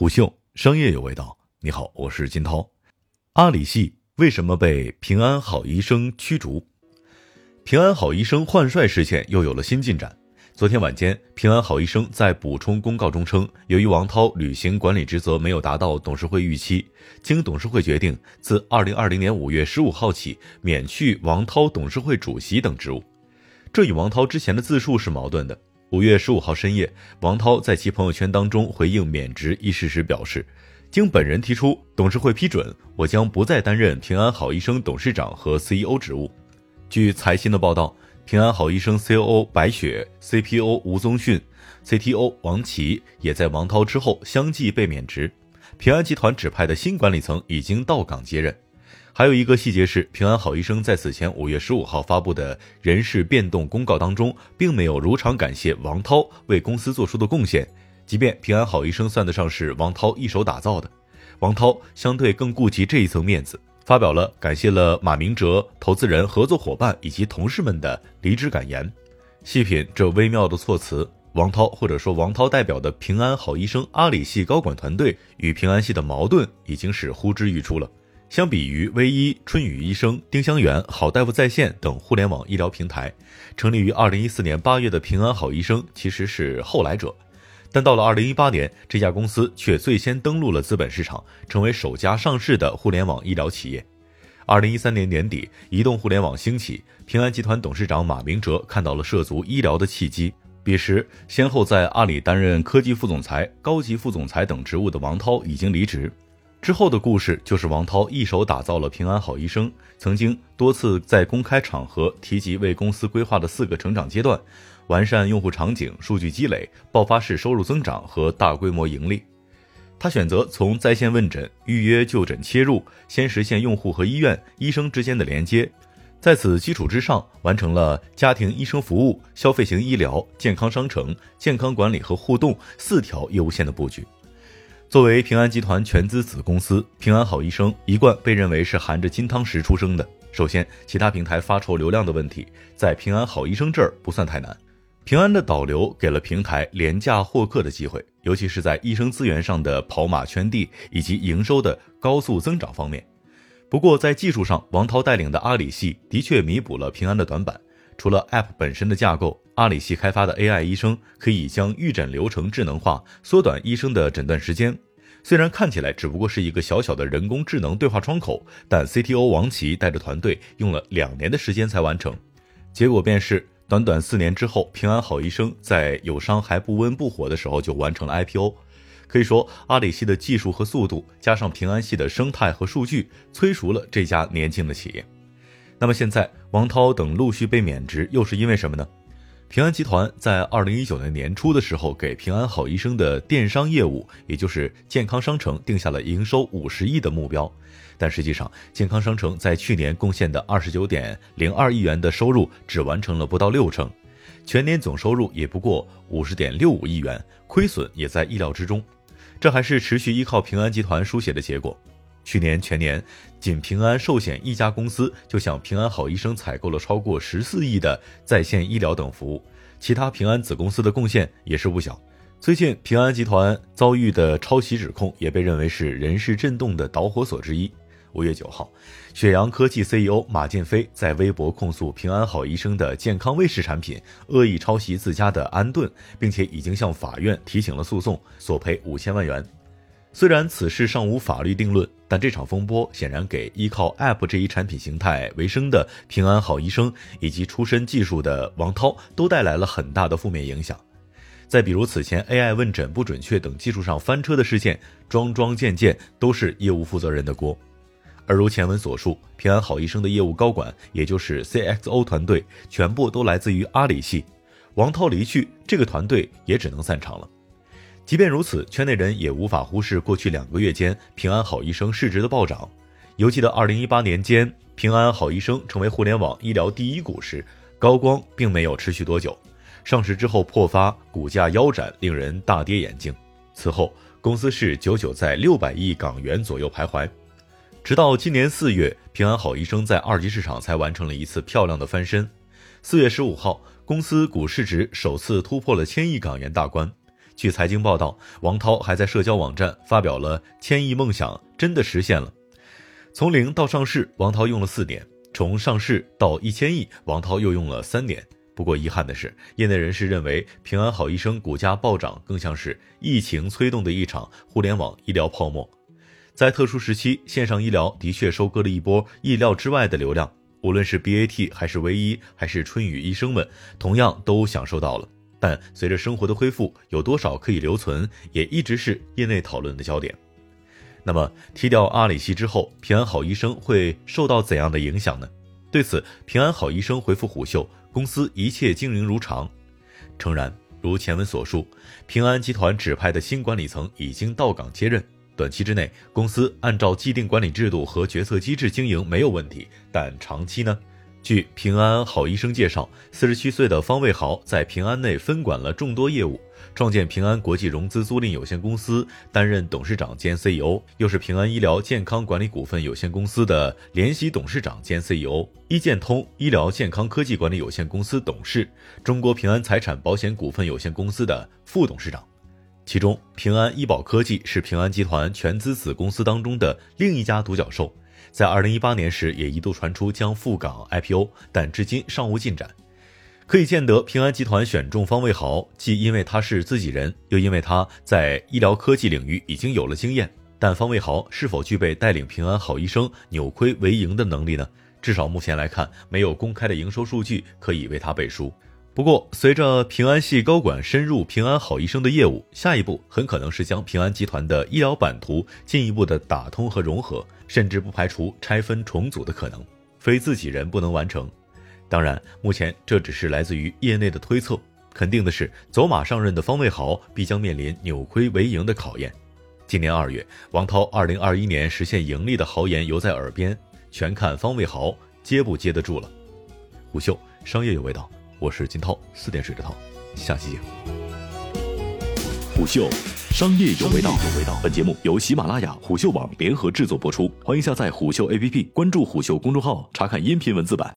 虎嗅商业有味道。你好，我是金涛。阿里系为什么被平安好医生驱逐？平安好医生换帅事件又有了新进展。昨天晚间，平安好医生在补充公告中称，由于王涛履行管理职责没有达到董事会预期，经董事会决定，自二零二零年五月十五号起免去王涛董事会主席等职务。这与王涛之前的自述是矛盾的。五月十五号深夜，王涛在其朋友圈当中回应免职一事时表示：“经本人提出，董事会批准，我将不再担任平安好医生董事长和 CEO 职务。”据财新的报道，平安好医生 COO 白雪、CPO 吴宗训、CTO 王琦也在王涛之后相继被免职。平安集团指派的新管理层已经到岗接任。还有一个细节是，平安好医生在此前五月十五号发布的人事变动公告当中，并没有如常感谢王涛为公司做出的贡献。即便平安好医生算得上是王涛一手打造的，王涛相对更顾及这一层面子，发表了感谢了马明哲、投资人、合作伙伴以及同事们的离职感言。细品这微妙的措辞，王涛或者说王涛代表的平安好医生阿里系高管团队与平安系的矛盾已经是呼之欲出了。相比于微医、春雨医生、丁香园、好大夫在线等互联网医疗平台，成立于二零一四年八月的平安好医生其实是后来者。但到了二零一八年，这家公司却最先登陆了资本市场，成为首家上市的互联网医疗企业。二零一三年年底，移动互联网兴起，平安集团董事长马明哲看到了涉足医疗的契机。彼时，先后在阿里担任科技副总裁、高级副总裁等职务的王涛已经离职。之后的故事就是王涛一手打造了平安好医生，曾经多次在公开场合提及为公司规划的四个成长阶段：完善用户场景、数据积累、爆发式收入增长和大规模盈利。他选择从在线问诊、预约就诊切入，先实现用户和医院、医生之间的连接，在此基础之上，完成了家庭医生服务、消费型医疗、健康商城、健康管理和互动四条业务线的布局。作为平安集团全资子公司，平安好医生一贯被认为是含着金汤匙出生的。首先，其他平台发愁流量的问题，在平安好医生这儿不算太难。平安的导流给了平台廉价获客的机会，尤其是在医生资源上的跑马圈地以及营收的高速增长方面。不过，在技术上，王涛带领的阿里系的确弥补了平安的短板。除了 App 本身的架构，阿里系开发的 AI 医生可以将预诊流程智能化，缩短医生的诊断时间。虽然看起来只不过是一个小小的人工智能对话窗口，但 CTO 王琦带着团队用了两年的时间才完成。结果便是，短短四年之后，平安好医生在友商还不温不火的时候就完成了 IPO。可以说，阿里系的技术和速度，加上平安系的生态和数据，催熟了这家年轻的企业。那么现在，王涛等陆续被免职，又是因为什么呢？平安集团在二零一九年年初的时候，给平安好医生的电商业务，也就是健康商城，定下了营收五十亿的目标。但实际上，健康商城在去年贡献的二十九点零二亿元的收入，只完成了不到六成，全年总收入也不过五十点六五亿元，亏损也在意料之中。这还是持续依靠平安集团书写的结果。去年全年，仅平安寿险一家公司就向平安好医生采购了超过十四亿的在线医疗等服务，其他平安子公司的贡献也是不小。最近，平安集团遭遇的抄袭指控也被认为是人事震动的导火索之一。五月九号，雪阳科技 CEO 马建飞在微博控诉平安好医生的健康卫士产品恶意抄袭自家的安顿，并且已经向法院提起了诉讼，索赔五千万元。虽然此事尚无法律定论，但这场风波显然给依靠 App 这一产品形态为生的平安好医生以及出身技术的王涛都带来了很大的负面影响。再比如此前 AI 问诊不准确等技术上翻车的事件，桩桩件件都是业务负责人的锅。而如前文所述，平安好医生的业务高管，也就是 CXO 团队，全部都来自于阿里系。王涛离去，这个团队也只能散场了。即便如此，圈内人也无法忽视过去两个月间平安好医生市值的暴涨。犹记得二零一八年间，平安好医生成为互联网医疗第一股时，高光并没有持续多久。上市之后破发，股价腰斩，令人大跌眼镜。此后，公司是久久在六百亿港元左右徘徊，直到今年四月，平安好医生在二级市场才完成了一次漂亮的翻身。四月十五号，公司股市值首次突破了千亿港元大关。据财经报道，王涛还在社交网站发表了“千亿梦想真的实现了”。从零到上市，王涛用了四年；从上市到一千亿，王涛又用了三年。不过遗憾的是，业内人士认为平安好医生股价暴涨更像是疫情催动的一场互联网医疗泡沫。在特殊时期，线上医疗的确收割了一波意料之外的流量。无论是 BAT 还是唯一还是春雨医生们，同样都享受到了。但随着生活的恢复，有多少可以留存，也一直是业内讨论的焦点。那么，踢掉阿里系之后，平安好医生会受到怎样的影响呢？对此，平安好医生回复虎嗅，公司一切经营如常。诚然，如前文所述，平安集团指派的新管理层已经到岗接任。短期之内，公司按照既定管理制度和决策机制经营没有问题，但长期呢？据平安好医生介绍，四十七岁的方卫豪在平安内分管了众多业务，创建平安国际融资租赁有限公司，担任董事长兼 CEO，又是平安医疗健康管理股份有限公司的联席董事长兼 CEO，医健通医疗健康科技管理有限公司董事，中国平安财产保险股份有限公司的副董事长。其中，平安医保科技是平安集团全资子公司当中的另一家独角兽，在二零一八年时也一度传出将赴港 IPO，但至今尚无进展。可以见得，平安集团选中方卫豪，既因为他是自己人，又因为他在医疗科技领域已经有了经验。但方卫豪是否具备带领平安好医生扭亏为盈的能力呢？至少目前来看，没有公开的营收数据可以为他背书。不过，随着平安系高管深入平安好医生的业务，下一步很可能是将平安集团的医疗版图进一步的打通和融合，甚至不排除拆分重组的可能，非自己人不能完成。当然，目前这只是来自于业内的推测。肯定的是，走马上任的方卫豪必将面临扭亏为盈的考验。今年二月，王涛二零二一年实现盈利的豪言犹在耳边，全看方卫豪接不接得住了。虎嗅商业有味道。我是金涛，四点水的涛，下期见。虎嗅，商业有味道。有味道本节目由喜马拉雅、虎嗅网联合制作播出，欢迎下载虎嗅 APP，关注虎嗅公众号，查看音频文字版。